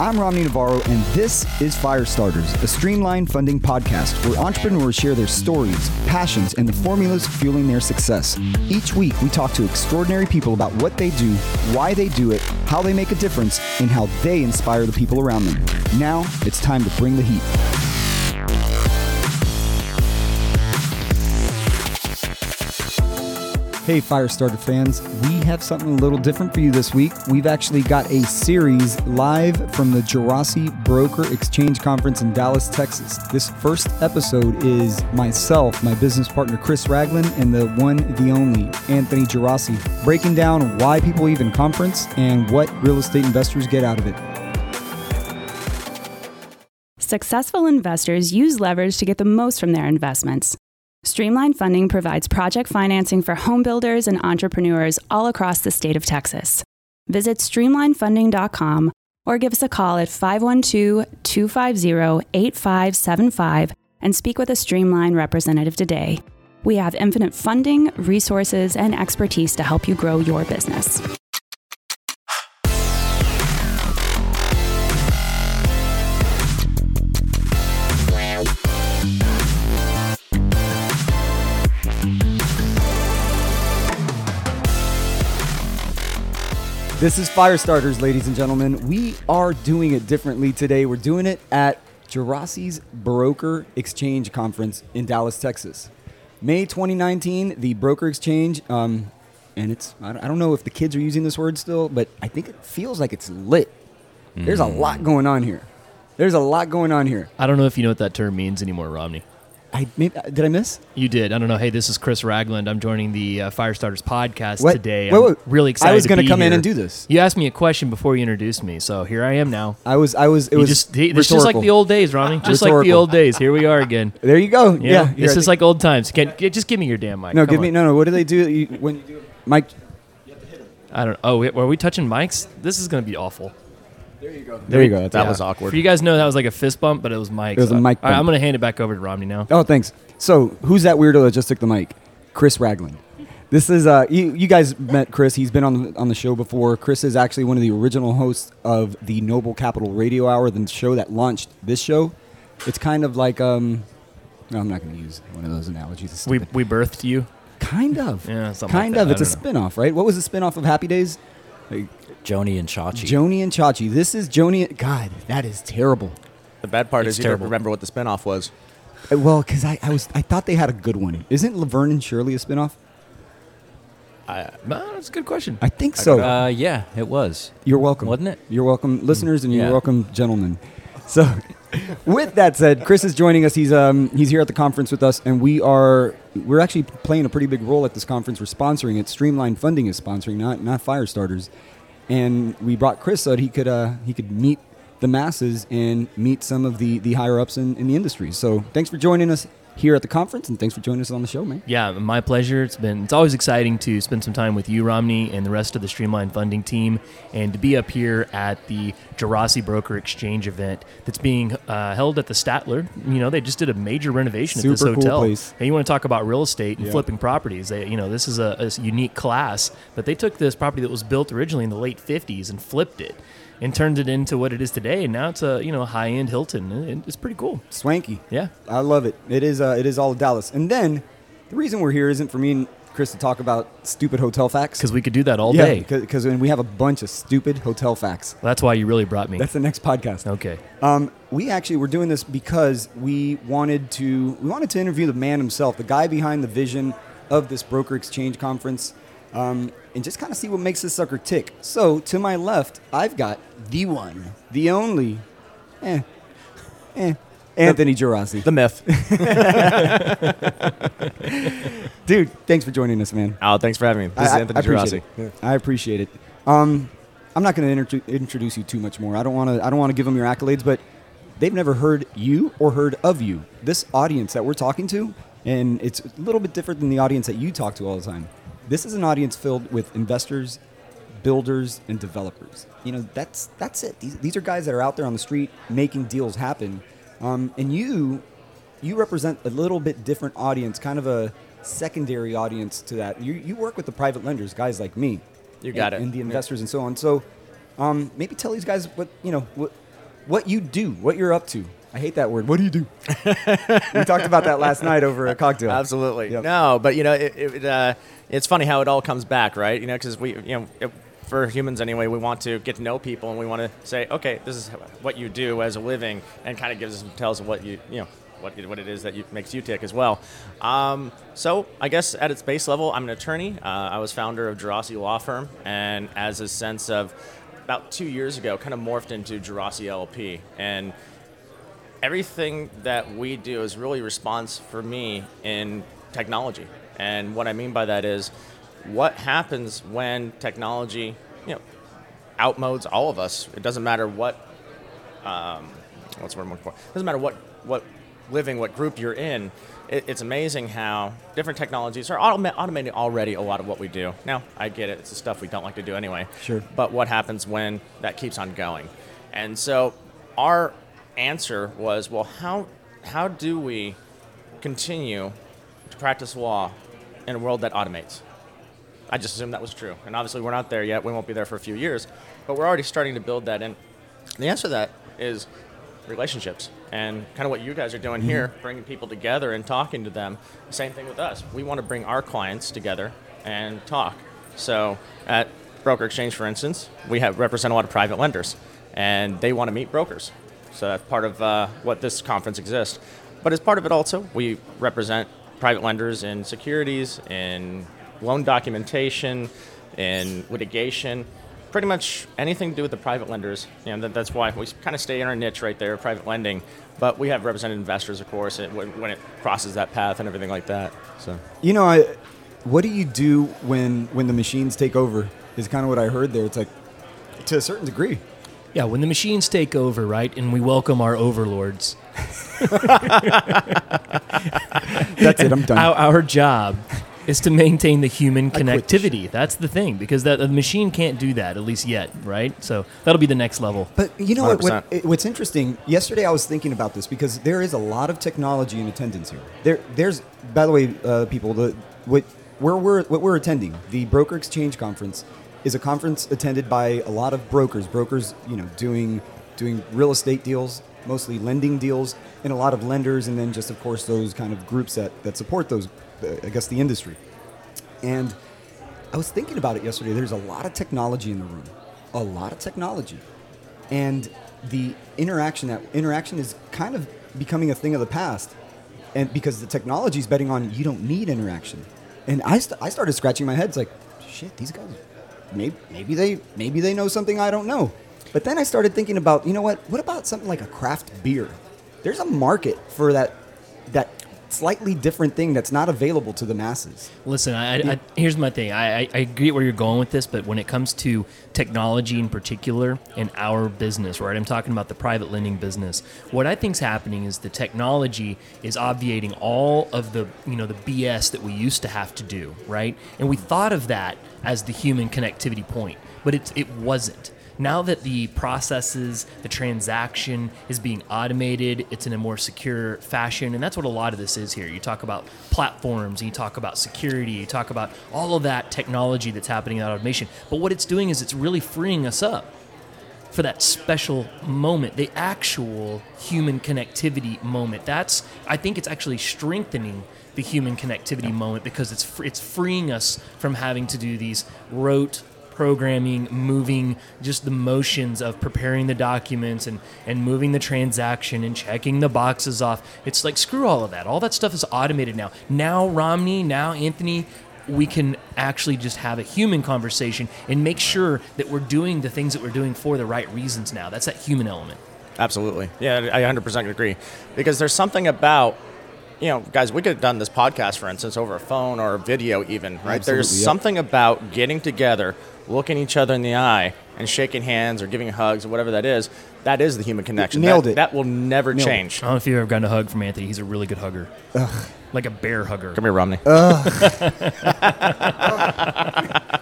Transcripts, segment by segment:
I'm Romney Navarro, and this is Firestarters, a streamlined funding podcast where entrepreneurs share their stories, passions, and the formulas fueling their success. Each week, we talk to extraordinary people about what they do, why they do it, how they make a difference, and how they inspire the people around them. Now, it's time to bring the heat. Hey, Firestarter fans, we have something a little different for you this week. We've actually got a series live from the Geraci Broker Exchange Conference in Dallas, Texas. This first episode is myself, my business partner Chris Ragland, and the one, the only Anthony Geraci, breaking down why people even conference and what real estate investors get out of it. Successful investors use leverage to get the most from their investments. Streamline Funding provides project financing for home builders and entrepreneurs all across the state of Texas. Visit streamlinefunding.com or give us a call at 512 250 8575 and speak with a Streamline representative today. We have infinite funding, resources, and expertise to help you grow your business. This is Firestarters, ladies and gentlemen. We are doing it differently today. We're doing it at Geraci's Broker Exchange Conference in Dallas, Texas. May 2019, the Broker Exchange, um, and it's, I don't know if the kids are using this word still, but I think it feels like it's lit. There's a lot going on here. There's a lot going on here. I don't know if you know what that term means anymore, Romney. I maybe, Did I miss? You did. I don't know. Hey, this is Chris Ragland. I'm joining the uh, Firestarters podcast What? today. Wait, I'm wait. really excited. I was going to come in and do this. You asked me a question before you introduced me, so here I am now. I was, I was, it You was just, it's just like the old days, Ronnie. Just like the old days. Here we are again. There you go. Yeah. here this is like old times. Can, just give me your damn mic. No, Come give me, no, no. What do they do you, when you do Mike? I don't. Oh, were we touching mics? This is going to be awful. There you go. There you go. That's That it. was awkward. For you guys know that was like a fist bump, but it was Mike. It was a mic All right, bump. I'm going to hand it back over to Romney now. Oh, thanks. So, who's that weirdo that just took the mic? Chris Ragland. This is uh, you, you guys met Chris. He's been on the, on the show before. Chris is actually one of the original hosts of the Noble Capital Radio Hour, the show that launched this show. It's kind of like um, no, I'm not going to use one of those analogies. It's We, stupid. we birthed you. kind of, Yeah, something kind like of. that. It's a don't know. spin-off, right? What was the spin-off of Happy Days? Like, Joanie and Chachi. Joanie and Chachi. This is Joanie. God, that is terrible. The bad part It's is you don't remember what the spinoff was. Uh, Well, because I, I was I thought they had a good one. Isn't Laverne and Shirley a spin-off? No, that's a good question. I think so. Uh, yeah, it was. You're welcome. Wasn't it? You're welcome, listeners, and you're Yeah. welcome, gentlemen. So, with that said, Chris is joining us. He's um he's here at the conference with us, and we are we're actually playing a pretty big role at this conference. We're sponsoring it. Streamline Funding is sponsoring, not not Firestarters. And we brought Chris so that he could uh he could meet the masses and meet some of the the higher ups in, in the industry. So, thanks for joining us here at the conference, and thanks for joining us on the show, man. Yeah, my pleasure. It's been it's always exciting to spend some time with you, Romney, and the rest of the Streamline Funding team, and to be up here at the Geraci Broker Exchange event that's being uh, held at the Statler. You know, they just did a major renovation at this Super cool hotel. place. And you want to talk about real estate and Yeah. flipping properties? They, you know, this is a, a unique class, but they took this property that was built originally in the late '50s and flipped it. And turned it into what it is today, and now it's a you know high end Hilton. It's pretty cool. Swanky. Yeah, I love it. It is uh, it is all Dallas. And then the reason we're here isn't for me and Chris to talk about stupid hotel facts. because we could do that all yeah, day. because we have a bunch of stupid hotel facts. That's why you really brought me. That's the next podcast. okay. Um, we actually were doing this because we wanted to we wanted to interview the man himself, the guy behind the vision of this broker exchange conference, um, and just kind of see what makes this sucker tick. So to my left, I've got the one, the only, eh, eh, Anthony Geraci. the myth. Dude, thanks for joining us, man. oh, thanks for having me. This is I- I- Anthony I Geraci. I appreciate it. Um, I'm not going to introduce you too much more. I don't want to. I don't want to give them your accolades, but they've never heard you or heard of you. This audience that we're talking to, and it's a little bit different than the audience that you talk to all the time. This is an audience filled with investors, builders, and developers. You know, that's that's it. These, these are guys that are out there on the street making deals happen. Um, and you, you represent a little bit different audience, kind of a secondary audience to that. You, you work with the private lenders, guys like me. You got and, it. And the investors and so on. So um, maybe tell these guys what you know what what you do, what you're up to. I hate that word. What do you do? we talked about that last night over a cocktail. Absolutely. Yep. No, but you know, it, it, uh, it's funny how it all comes back, right? You know, because we, you know, for humans anyway, we want to get to know people and we want to say, okay, this is what you do as a living, and kind of gives us tells what you, you know, what, it- what it is that you, makes you tick as well. Um, so I guess at its base level, I'm an attorney. Uh, I was founder of Geraci Law Firm, and as a sense of about two years ago, kind of morphed into Geraci LLP, and everything that we do is really response for me in technology. And what I mean by that is what happens when technology, you know, outmodes all of us. It doesn't matter what um, what's the word I'm looking for? It doesn't matter what what living, what group you're in. It, it's amazing how different technologies are automa- automating already a lot of what we do. Now, I get it; it's the stuff we don't like to do anyway. Sure. But what happens when that keeps on going? And so, our answer was, well, how how do we continue to practice law in a world that automates? I just assumed that was true. And obviously, we're not there yet. We won't be there for a few years. But we're already starting to build that in. The answer to that is relationships and kind of what you guys are doing here, bringing people together and talking to them. Same thing with us. We want to bring our clients together and talk. So at Broker Exchange, for instance, we have represent a lot of private lenders, and they want to meet brokers. So that's part of uh, what this conference exists. But as part of it also, we represent private lenders in securities, in loan documentation, in litigation, pretty much anything to do with the private lenders. You know, that, that's why we kind of stay in our niche right there, private lending. But we have represented investors, of course, when, when it crosses that path and everything like that. So You know, I, what do you do when when the machines take over? Is kind of what I heard there. It's like to a certain degree. Yeah, when the machines take over, right, and we welcome our overlords, That's it. I'm done. our, our job is to maintain the human quit this connectivity. That's the thing, because that, the machine can't do that, at least yet, right? So that'll be the next level. But you know what, what, what's interesting? Yesterday I was thinking about this because there is a lot of technology in attendance here. There, there's, by the way, uh, people, the what where we're what we're attending, the Broker Exchange Conference, is a conference attended by a lot of brokers. Brokers, you know, doing doing real estate deals, mostly lending deals, and a lot of lenders, and then just of course those kind of groups that that support those, I guess, the industry. And I was thinking about it yesterday. There's a lot of technology in the room, a lot of technology, and the interaction that interaction is kind of becoming a thing of the past, and because the technology is betting on you don't need interaction, and I st- I started scratching my head. It's like, shit, these guys, maybe maybe they maybe they know something I don't know. But then I started thinking about, you know what? What about something like a craft beer? There's a market for that that slightly different thing that's not available to the masses. Listen, I, I, I, here's my thing. I, I, get where you're going with this, but when it comes to technology in particular in our business, right? I'm talking about the private lending business. What I think's happening is the technology is obviating all of the you know the BS that we used to have to do, right? And we thought of that as the human connectivity point, but it it wasn't. Now that the processes, the transaction is being automated, it's in a more secure fashion, and that's what a lot of this is here. You talk about platforms, you talk about security, you talk about all of that technology that's happening in that automation. But what it's doing is it's really freeing us up for that special moment, the actual human connectivity moment. That's I think it's actually strengthening the human connectivity moment because it's it's freeing us from having to do these rote programming, moving just the motions of preparing the documents and and moving the transaction and checking the boxes off. It's like screw all of that. All that stuff is automated now. Now Romney, now Anthony, we can actually just have a human conversation and make sure that we're doing the things that we're doing for the right reasons now. That's that human element. Absolutely. Yeah, I 100% agree. Because there's something about, you know, guys, we could have done this podcast, for instance, over a phone or a video, even, right? there's yep. something about getting together, looking each other in the eye, and shaking hands or giving hugs or whatever that is. That is the human connection. Nailed that, it. That will never Nailed it. change. I don't know if you've ever gotten a hug from Anthony. He's a really good hugger. Like a bear hugger. Come here, Romney.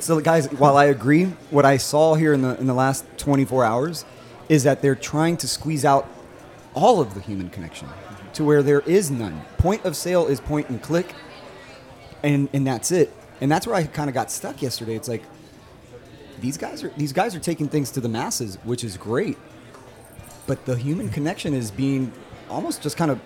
So, guys, while I agree, what I saw here in the in the last 24 hours is that they're trying to squeeze out all of the human connection to where there is none. Point of sale is point and click, and and that's it. And that's where I kind of got stuck yesterday. It's like these guys are these guys are taking things to the masses, which is great. but the human connection is being almost just kind of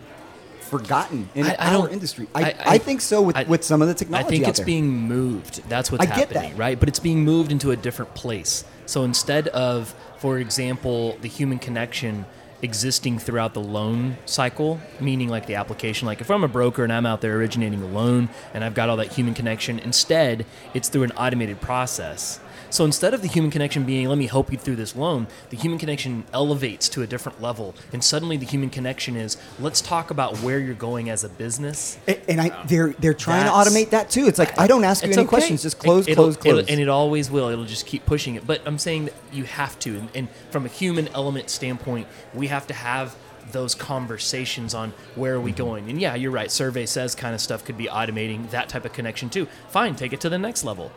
forgotten in I- our industry. I, I- I, think so with, with some of the technology. I think it's there. being moved. That's what's I get happening, that. right? But it's being moved into a different place. So instead of, for example, the human connection existing throughout the loan cycle, meaning like the application, like if I'm a broker and I'm out there originating a loan and I've got all that human connection, instead it's through an automated process. So instead of the human connection being, let me help you through this loan, the human connection elevates to a different level. And suddenly the human connection is, let's talk about where you're going as a business A- and I they're they're trying to automate that too. It's like I don't ask you any okay. questions, just close, It- close, close. and it always will. It'll just keep pushing it. But I'm saying that you have to, and, and from a human element standpoint, we have to have those conversations on where are we Mm-hmm. going. And yeah, you're right. Survey says kind of stuff could be automating that type of connection too. Fine, take it to the next level.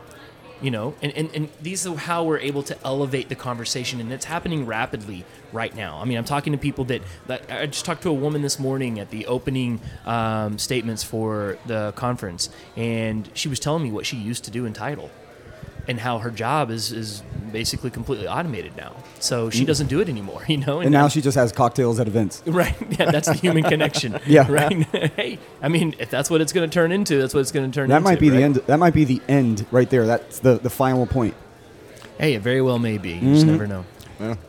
You know, and, and, and these are how we're able to elevate the conversation, and it's happening rapidly right now. I mean, I'm talking to people that, that I just talked to a woman this morning at the opening um, statements for the conference, and she was telling me what she used to do in title and how her job is, is basically completely automated now. So she doesn't do it anymore, you know? Mm. and now she just has cocktails at events. Right. Yeah, that's the human connection. Yeah. Right. hey, I mean, if that's what it's going to turn into, that's what it's going to turn That into. might be the end. That might be the end right there. That's the the final point. Hey, it very well may be. You Mm-hmm. just never know.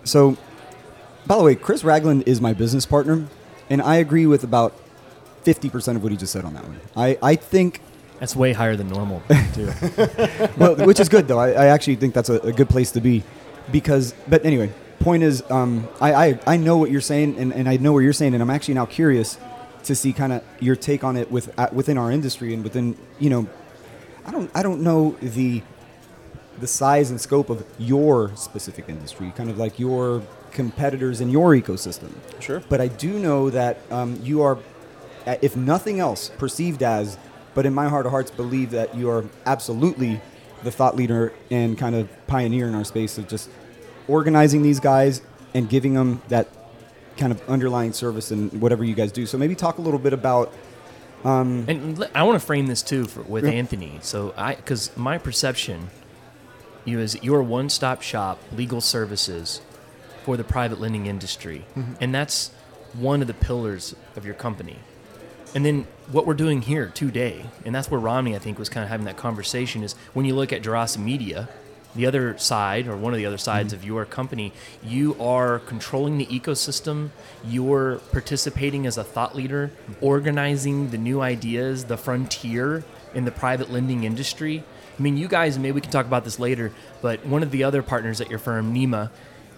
So, by the way, Chris Ragland is my business partner, and I agree with about fifty percent of what he just said on that one. I I think That's way higher than normal, too. well, which is good though. I, I actually think that's a, a good place to be, because. But anyway, point is, um, I, I I know what you're saying, and, and I know what you're saying, and I'm actually now curious to see kind of your take on it with uh, within our industry and within you know, I don't I don't know the the size and scope of your specific industry, kind of like your competitors in your ecosystem. Sure. But I do know that um, you are, uh, if nothing else, perceived as, but in my heart of hearts, believe that you are absolutely the thought leader and kind of pioneer in our space of just organizing these guys and giving them that kind of underlying service and whatever you guys do. So maybe talk a little bit about. Um, and I want to frame this too for, with Yeah. Anthony. So I, because my perception, you is you're a one-stop shop legal services for the private lending industry, mm-hmm. and that's one of the pillars of your company. And then what we're doing here today, and that's where Romney I think was kind of having that conversation is when you look at Geraci Media, the other side or one of the other sides mm-hmm. of your company, you are controlling the ecosystem. You're participating as a thought leader, mm-hmm. organizing the new ideas, the frontier in the private lending industry. I mean, you guys, maybe we can talk about this later, but one of the other partners at your firm, Nima,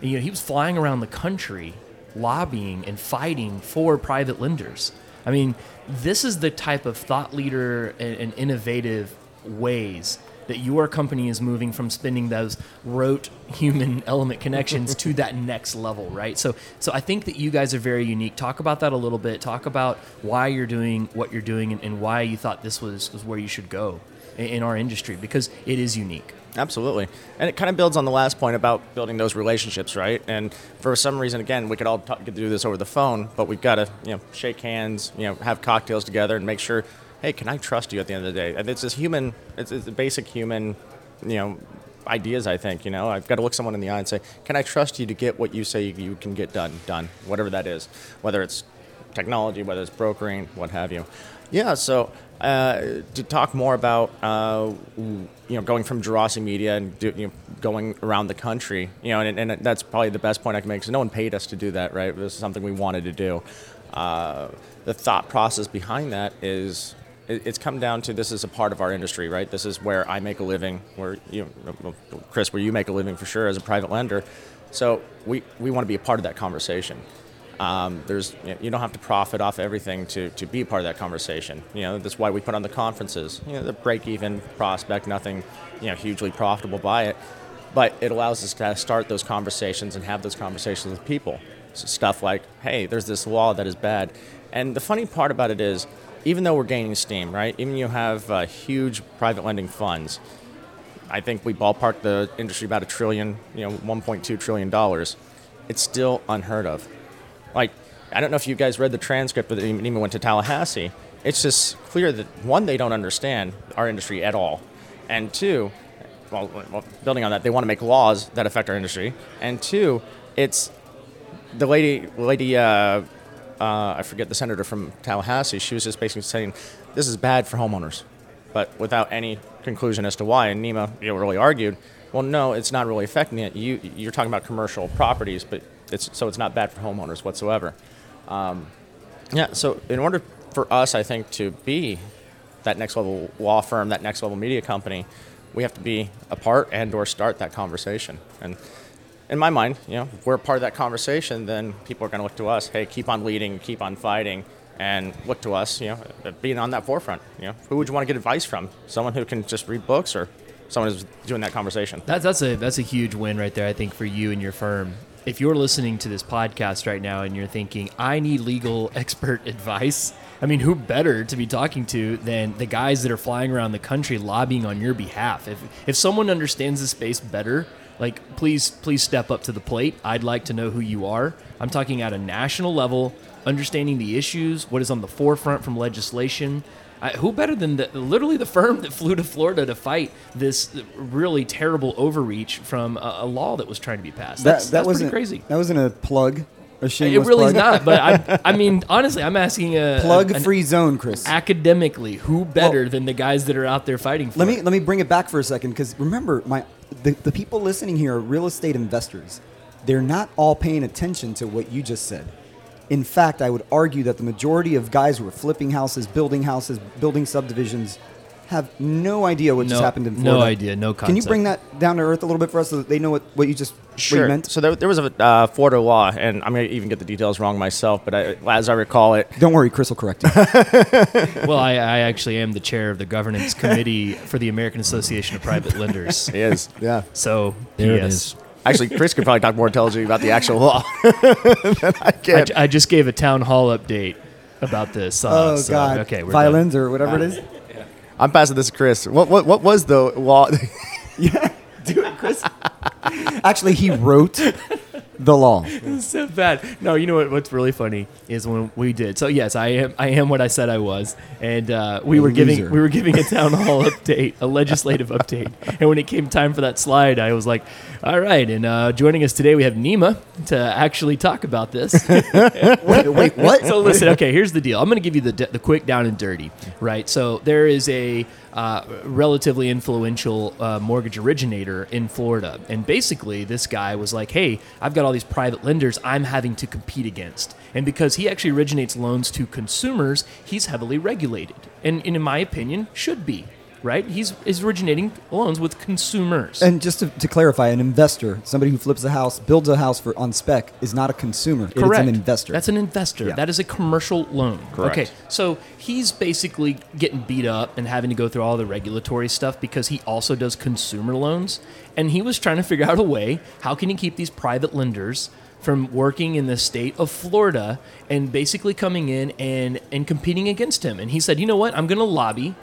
you know, he was flying around the country lobbying and fighting for private lenders. I mean, this is the type of thought leader and, and innovative ways that your company is moving from spending those rote human element connections to that next level, right? So, so I think that you guys are very unique. Talk about that a little bit. Talk about why you're doing what you're doing and, and why you thought this was, was where you should go in, our industry because it is unique. Absolutely. And it kind of builds on the last point about building those relationships, right? And for some reason, again, we could all talk, do this over the phone, but we've got to, you know, shake hands, you know, have cocktails together and make sure, hey, can I trust you at the end of the day? And it's this human, it's, it's the basic human, you know, ideas, I think, you know. I've got to look someone in the eye and say, can I trust you to get what you say you can get done, done, whatever that is, whether it's technology, whether it's brokering, what have you. Yeah, so uh, to talk more about uh, you know going from Geraci Media and do, you know, going around the country, you know, and, and that's probably the best point I can make because no one paid us to do that, right? It was something we wanted to do. Uh, the thought process behind that is it's come down to this is a part of our industry, right? This is where I make a living, where you, Chris, where you make a living for sure as a private lender. So we, we want to be a part of that conversation. Um, there's you, don't have to profit off everything to, to be part of that conversation. You know that's why we put on the conferences. You know the break even prospect, nothing you know hugely profitable by it, but it allows us to start those conversations and have those conversations with people. So stuff like, hey, there's this law that is bad, and the funny part about it is, even though we're gaining steam, right? Even you have uh, huge private lending funds. I think we ballpark the industry about a trillion, you know, 1.2 trillion dollars. It's still unheard of. Like, I don't know if you guys read the transcript, but even even went to Tallahassee. It's just clear that one, they don't understand our industry at all, and two, well, well, building on that, they want to make laws that affect our industry, and two, it's the lady, lady, uh, uh, I forget the senator from Tallahassee. She was just basically saying this is bad for homeowners, but without any conclusion as to why. And Nima, you know, really argued, well, no, it's not really affecting it. You, you're talking about commercial properties, but it's so it's not bad for homeowners whatsoever. Um, yeah. So in order for us, I think, to be that next level law firm, that next level media company, we have to be a part and or start that conversation. And in my mind, you know, if we're part of that conversation, then people are going to look to us. Hey, keep on leading, keep on fighting, and look to us. You know, being on that forefront. You know, who would you want to get advice from? Someone who can just read books, or someone who's doing that conversation? That's that's a that's a huge win right there. I think for you and your firm. If you're listening to this podcast right now and you're thinking, I need legal expert advice, I mean, who better to be talking to than the guys that are flying around the country lobbying on your behalf? If if someone understands the space better, like please please step up to the plate. I'd like to know who you are. I'm talking at a national level, understanding the issues, what is on the forefront from legislation. I, who better than the, literally the firm that flew to Florida to fight this really terrible overreach from a, a law that was trying to be passed? That's, that that's wasn't crazy. That wasn't a plug. A shame. It really is not, but I, I mean, honestly, I'm asking a plug a- zone, Chris. academically, who better than the guys that are out there fighting for Let it? me let me bring it back for a second because remember, my the, the people listening here are real estate investors. They're not all paying attention to what you just said. In fact, I would argue that the majority of guys who are flipping houses, building houses, building subdivisions, have no idea what just happened in Florida. no idea, no concept. Can you bring that down to earth a little bit for us so that they know what, what you just what you Sure. meant? So there, there was a uh, Florida law, and I'm going to even get the details wrong myself, but I, as I recall it, Don't worry, Chris will correct you. Well, I, I actually am the chair of the governance committee for the American Association of Private Lenders. it is. Yeah. So There it yes. is. Actually, Chris could probably talk more intelligently about the actual law than I I, can. I just gave a town hall update about this. Uh, oh so, God! Okay, we're violins or whatever it is. I'm passing this to Chris. What, what, what was the law? Yeah, do it, Chris. Actually, he wrote the law. done. so bad. No, you know what? What's really funny is when we did. So yes, I am. I am what I said I was, and uh, we A were giving we were giving a town hall update, a legislative update. And when it came time for that slide, I was like, "All right." And uh, joining us today, we have Nima to actually talk about this. Wait, wait, what? so listen, okay, here's the deal. I'm going to give you the, the quick down and dirty, right? So there is a uh, relatively influential uh, mortgage originator in Florida, and basically this guy was like, "Hey, I've got all these private lenders I'm having to compete against." And because he actually originates loans to consumers, he's heavily regulated, and, and in my opinion, should be. Right? He's, is originating loans with consumers. And just to, to clarify, an investor, somebody who flips a house, builds a house for on spec, is not a consumer. It is Correct. an investor. That's an investor. Yeah. That is a commercial loan. Correct. Okay, so he's basically getting beat up and having to go through all the regulatory stuff because he also does consumer loans, and he was trying to figure out a way how can he keep these private lenders from working in the state of Florida and basically coming in and and competing against him. And he said, you know what, I'm going to lobby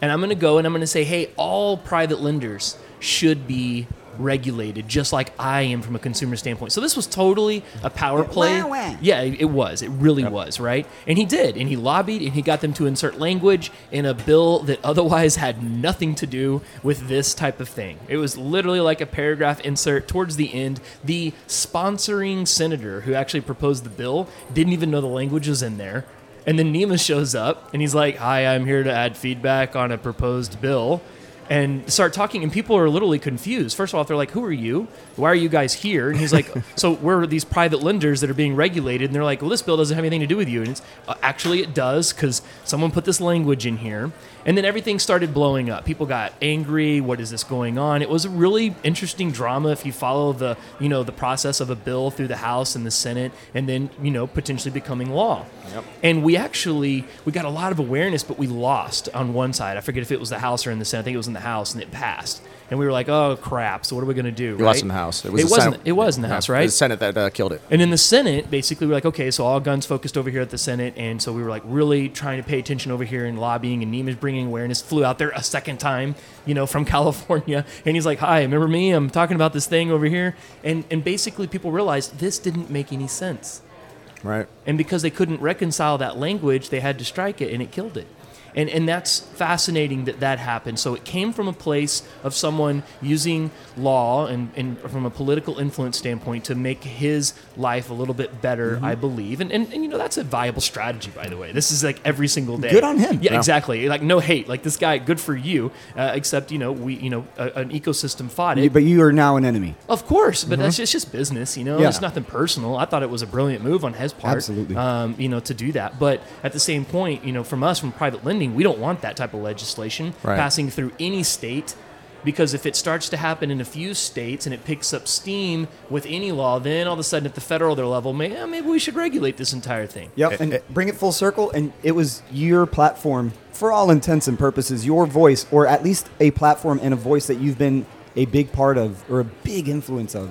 and I'm going to go and I'm going to say, hey, all private lenders should be regulated just like I am from a consumer standpoint. So this was totally a power play. Wah, wah. Yeah, it, it was. It really was, right? And he did. And he lobbied and he got them to insert language in a bill that otherwise had nothing to do with this type of thing. It was literally like a paragraph insert towards the end. The sponsoring senator who actually proposed the bill didn't even know the language was in there. And then Nima shows up and he's like, Hi, I'm here to add feedback on a proposed bill. And start talking, and people are literally confused. First of all, they're like, Who are you? Why are you guys here? And he's like, So we're these private lenders that are being regulated. And they're like, Well, this bill doesn't have anything to do with you. And it's uh, actually, it does because someone put this language in here. And then everything started blowing up. People got angry. What is this going on? It was a really interesting drama if you follow the, you know, the process of a bill through the House and the Senate and then, you know, potentially becoming law. Yep. And we actually we got a lot of awareness, but we lost on one side. I forget if it was the House or in the Senate. I think it was in the House, and it passed. And we were like, "Oh crap! So what are we going to do?" We lost in the House. It, was the wasn't. Senate- It was in the Yeah, House, It right? was the Senate that uh, killed it. And in the Senate, basically, we're like, okay, so all guns focused over here at the Senate, and so we were like really trying to pay attention over here and lobbying. And Nima's bringing awareness. Flew out there a second time, you know, from California, and he's like, "Hi, remember me? I'm talking about this thing over here." And and basically, people realized this didn't make any sense. Right. And because they couldn't reconcile that language, they had to strike it and it killed it. And, and that's fascinating that that happened. So it came from a place of someone using law and, and from a political influence standpoint to make his life a little bit better, Mm-hmm. I believe. And, and, and, you know, that's a viable strategy, by the way. This is like every single day. Good on him. Yeah, Yeah. exactly. Like, no hate. Like, this guy, good for you. Uh, except, you know, we, you know, a, an ecosystem fought it. But you are now an enemy. Of course, but that's just, it's just business, you know. Mm-hmm. Yeah. It's nothing personal. I thought it was a brilliant move on his part, Absolutely. Um, you know, to do that. But at the same point, you know, from us, from private lending, we don't want that type of legislation Right. passing through any state. Because if it starts to happen in a few states and it picks up steam with any law, then all of a sudden at the federal level, may, eh, maybe we should regulate this entire thing. Yep, and bring it full circle. And it was your platform, for all intents and purposes, your voice, or at least a platform and a voice that you've been a big part of or a big influence of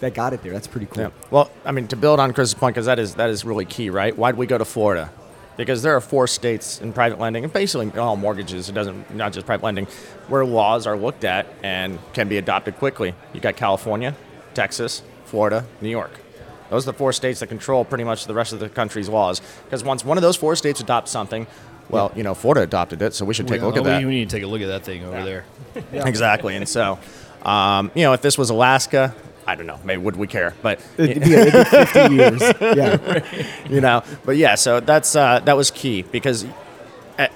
that got it there. That's pretty cool. Yeah. Well, I mean, to build on Chris's point, because that is that is really key, right? Why did we go to Florida? Because there are four states in private lending, and basically all mortgages. It doesn't not just private lending, where laws are looked at and can be adopted quickly. You got California, Texas, Florida, New York. Those are the four states that control pretty much the rest of the country's laws. Because once one of those four states adopts something, well, you know, Florida adopted it, so we should take a look at we, that. we need to take a look at that thing over there. Exactly. And so, um, you know, if this was Alaska, I don't know, maybe would we care? But It'd be, it'd be 50 years. Yeah. you know, but yeah, so that's uh, that was key because uh,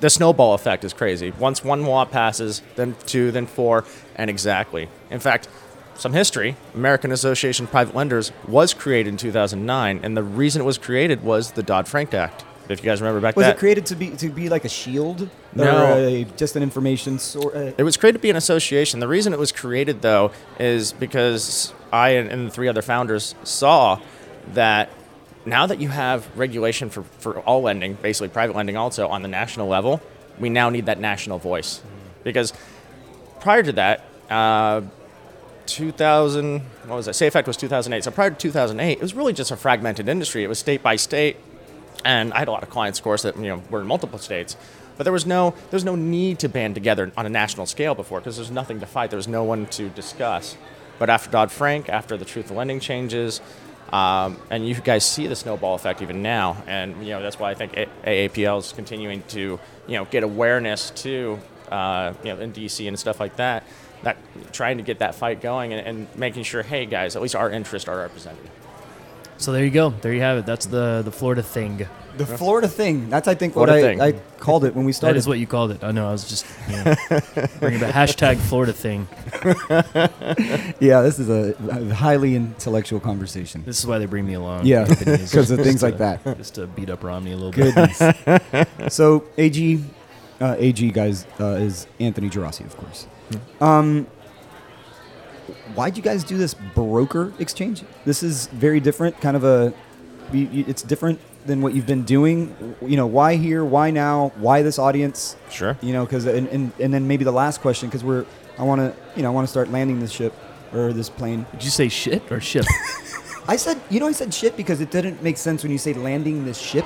the snowball effect is crazy. Once one law passes, then two, then four, and exactly. In fact, some history: American Association of Private Lenders was created in 2009, and the reason it was created was the Dodd Frank Act. If you guys remember back Was that, it created to be to be like a shield No. or a, just an information source? Uh, It was created to be an association. The reason it was created, though, is because I and, and the three other founders saw that now that you have regulation for, for all lending, basically private lending also on the national level, we now need that national voice. Because prior to that, uh, 2000, what was that? Say Effect was 2008. So prior to 2008, it was really just a fragmented industry. It was state by state, and I had a lot of clients, of course, that you know were in multiple states. But there was no there was no need to band together on a national scale before because there's nothing to fight. There was no one to discuss. But after Dodd Frank, after the Truth of Lending changes, um, and you guys see the snowball effect even now, and you know that's why I think AAPL is continuing to you know get awareness to uh, you know in DC and stuff like that. That trying to get that fight going and, and making sure, hey guys, at least our interests are represented. So there you go. There you have it. That's the the Florida thing. the Florida thing. That's I think what Florida I, thing. I called it when we started. is what you called it. I know. I was just you know, bringing back hashtag Florida thing. yeah, this is a, a highly intellectual conversation. This is why they bring me along. Yeah, because of just things to- like that. Just to beat up Romney a little bit. So AG, uh, AG guys uh, is Anthony Geraci, of course. Um, why'd you guys do this broker exchange? This is very different, kind of a. you- you- It's different than what you've been doing. You know, why here? Why now? Why this audience? Sure. You know, because and, and and then maybe the last question because we're I want to you know I want to start landing this ship or this plane. Did you say shit or ship? I said you know I said shit because it didn't make sense when you say landing this ship.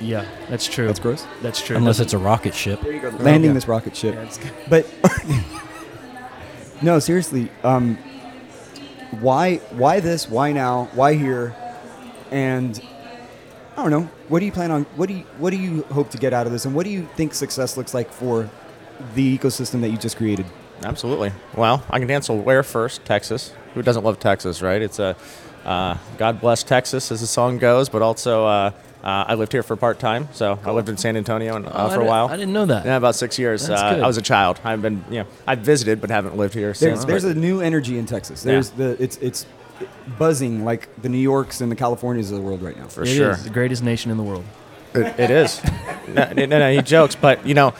yeah, that's true. That's gross. That's true. Unless it's a rocket ship. Landing yeah. this rocket ship. Yeah, it's good. But no, seriously, um, why why this? Why now? Why here? And I don't know. What do you plan on? What do you what do you hope to get out of this? And what do you think success looks like for the ecosystem that you just created? Absolutely. Well, I can answer where first. Texas. Who doesn't love Texas, right? It's a uh, God bless Texas, as the song goes. But also, uh, uh, I lived here for part time, so I lived in San Antonio and, uh, Oh, for a while. I didn't know that. Yeah, about six years. That's uh, good. I was a child. I've been, you know, I've visited but haven't lived here There's, since. there's but- a new energy in Texas. There's the it's it's buzzing like the New Yorks and the Californias of the world right now. for It sure. is the greatest nation in the world. It, it is. no, no, no, he jokes, but you know,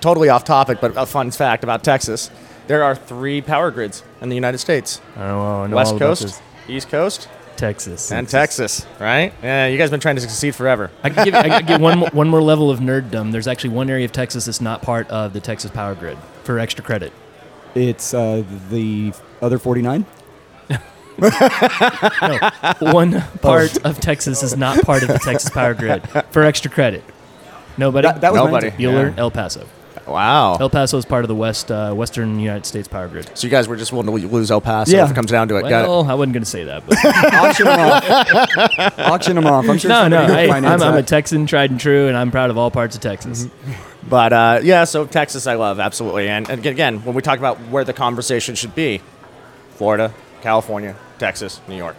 totally off topic, but a fun fact about Texas: there are three power grids in the United States: I know, I know West Coast. East Coast, Texas, and Texas. Right? Yeah, you guys been trying to succeed forever. I could give, I could give one, mo- one more level of nerddom. There's actually one area of Texas that's not part of the Texas power grid for extra credit. It's uh, the other 49. One part of Texas is not part of the Texas power grid for extra credit. Nobody. That, that was Nobody. Bueller, Yeah. El Paso. Wow. El Paso is part of the west uh, western United States power grid. So you guys were just willing to lose El Paso Yeah. if it comes down to it. Got it. Well, I wasn't going to say that, but Auction them off. Auction them off. I'm sure no, no, somebody will I, finance I'm, I'm a that. Texan, tried and true, and I'm proud of all parts of Texas. But uh, yeah, so Texas I love absolutely, and, and again, when we talk about where the conversation should be, Florida, California, Texas, New York,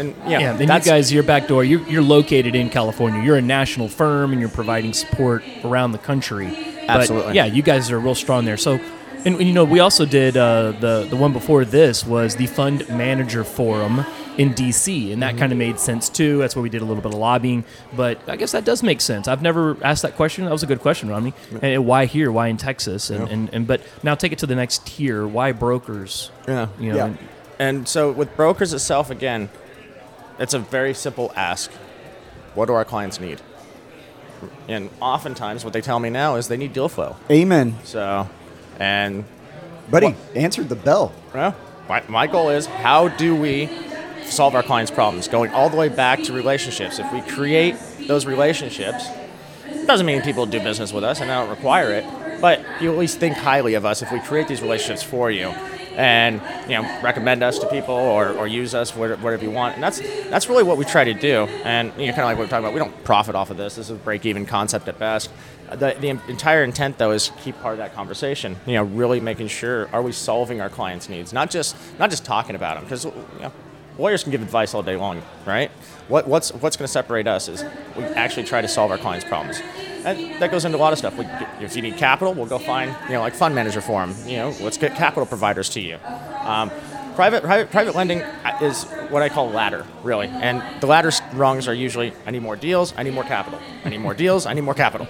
and you know, Yeah, then you guys, your back door, you're, you're located in California. You're a national firm and you're providing support around the country. But Absolutely. yeah, you guys are real strong there. So, and, and, you know, we also did uh, the the one before this was the Fund Manager Forum in DC, and that Mm-hmm. kind of made sense too. That's where we did a little bit of lobbying. But I guess that does make sense. I've never asked that question. That was a good question, Romney. And why here? Why in Texas? And, and, and but now take it to the next tier. Why brokers? yeah. You know, Yeah. and- And so with brokers itself, again, it's a very simple ask. What do our clients need? And oftentimes, what they tell me now is they need deal flow. Amen. So, and Buddy, answered the bell. Well, my, my goal is how do we solve our clients' problems? Going all the way back to relationships. If we create those relationships, doesn't mean people do business with us, and I don't require it. But you at least think highly of us if we create these relationships for you, and you know recommend us to people or, or use us whatever, you want. And that's that's really what we try to do. And you know, kind of like what we're talking about, we don't profit off of this. This is a break-even concept at best. The, the entire intent, though, is keep part of that conversation. You know, really making sure are we solving our clients' needs, not just not just talking about them, because you know, lawyers can give advice all day long, right? What, what's what's going to separate us is we actually try to solve our clients' problems. And that goes into a lot of stuff. We, if you need capital, we'll go find you know like fund manager for them. You know, let's get capital providers to you. Um, private, private private lending is what I call ladder, really. And the ladder rungs are usually I need more deals, I need more capital, I need more deals, I need more capital.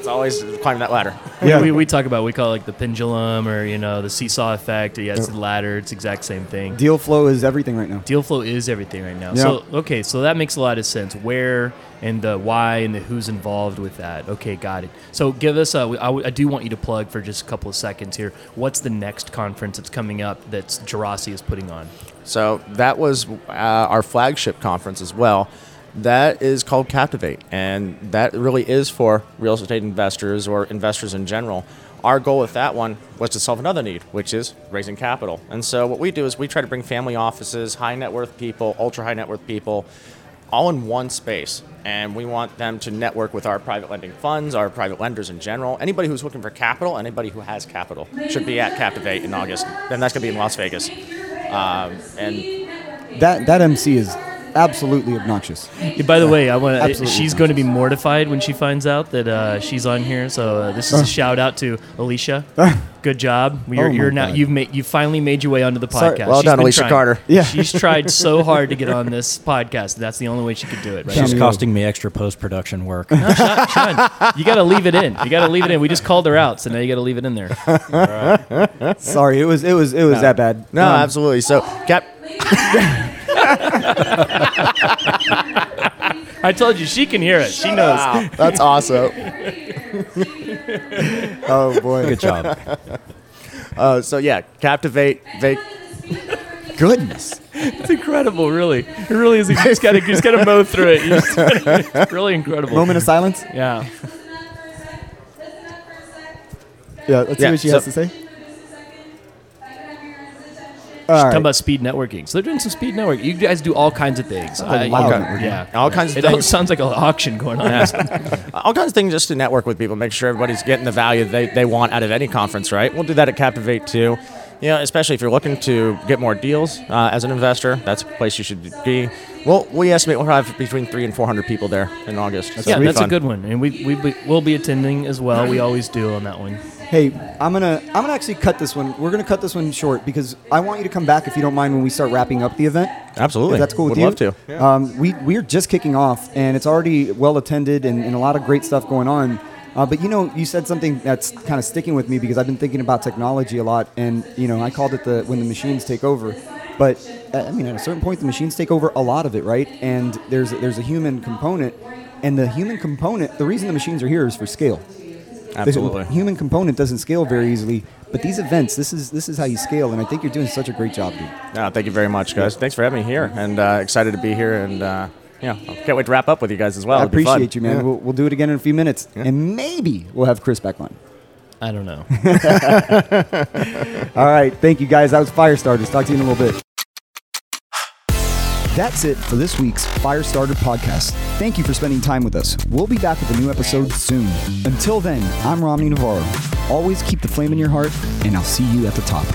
It's always climbing that ladder. Yeah. we, we talk about we call it like the pendulum or you know the seesaw effect. Yeah, it's the ladder. It's the exact same thing. Deal flow is everything right now. Deal flow is everything right now. Yeah. So okay, so that makes a lot of sense. Where and the why and the who's involved with that. Okay, got it. So give us a. I, w- I do want you to plug for just a couple of seconds here. What's the next conference that's coming up that Geraci is putting on? So that was uh, our flagship conference as well. That is called Captivate, and that really is for real estate investors or investors in general. Our goal with that one was to solve another need, which is raising capital. And so what we do is we try to bring family offices, high net worth people, ultra high net worth people, all in one space. And we want them to network with our private lending funds, our private lenders in general. Anybody who's looking for capital, anybody who has capital should be at Captivate in August. And that's going to be in Las Vegas. Um, and That that MC is absolutely obnoxious. Yeah, by the way, I want Absolutely she's going to be mortified when she finds out that uh, she's on here. So uh, this is a shout out to Alicia. Good job. You're, Oh you're now God. you've made you finally made your way onto the Sorry. podcast. Well She's done, Alicia trying. Carter. Yeah. she's tried so hard to get on this podcast. That's the only way she could do it. Right? She's costing me extra post production work. Sean, Sean, you got to leave it in. You got to leave it in. We just called her out, so now you got to leave it in there. Sorry, it was it was it was that bad. No, Um, absolutely. So, Cap, I told you she can hear it. She knows. that's awesome. Oh boy, Good job. Uh, so yeah, Captivate, Vac- goodness. It's incredible, really. It really is. You just got to you just got to mow through it. You just gotta, it's really incredible. Moment of silence. Yeah. Yeah, let's see Yeah, what she so- has to say. All Talking about speed networking. So they're doing some speed networking. You guys do all kinds of things. a loud networking. yeah. all kinds of It all things. sounds like an auction going on. all kinds of things just to network with people, make sure everybody's getting the value they, they want out of any conference, right? We'll do that at Captivate too. You know, especially if you're looking to get more deals uh, as an investor, that's a place you should be. Well, we estimate we'll have between three and four hundred people there in August. So yeah, it'll be that's a fun. good one, and we we we- we'll be attending as well. We always do on that one. Hey, I'm gonna I'm gonna actually cut this one. We're gonna cut this one short because I want you to come back if you don't mind when we start wrapping up the event. Absolutely, If that's cool with Would you. love to. Um, we we're just kicking off, and it's already well attended and, and a lot of great stuff going on. Uh, but you know, you said something that's kind of sticking with me because I've been thinking about technology a lot, and you know, I called it the when the machines take over. But uh, I mean, at a certain point, the machines take over a lot of it, right? And there's there's a human component, and the human component, the reason the machines are here is for scale. Absolutely. The human component doesn't scale very easily, but these events, this is this is how you scale, and I think you're doing such a great job, dude. No, thank you very much, guys. Thanks for having me here, and uh, excited to be here. And uh, yeah, can't wait to wrap up with you guys as well. I It'll appreciate you, man. Yeah. We'll, we'll do it again in a few minutes, and maybe we'll have Chris back on. I don't know. All right. Thank you, guys. That was Firestarters. Talk to you in a little bit. That's it for this week's Firestarter podcast. Thank you for spending time with us. We'll be back with a new episode soon. Until then, I'm Romney Navarro. Always keep the flame in your heart, and I'll see you at the top.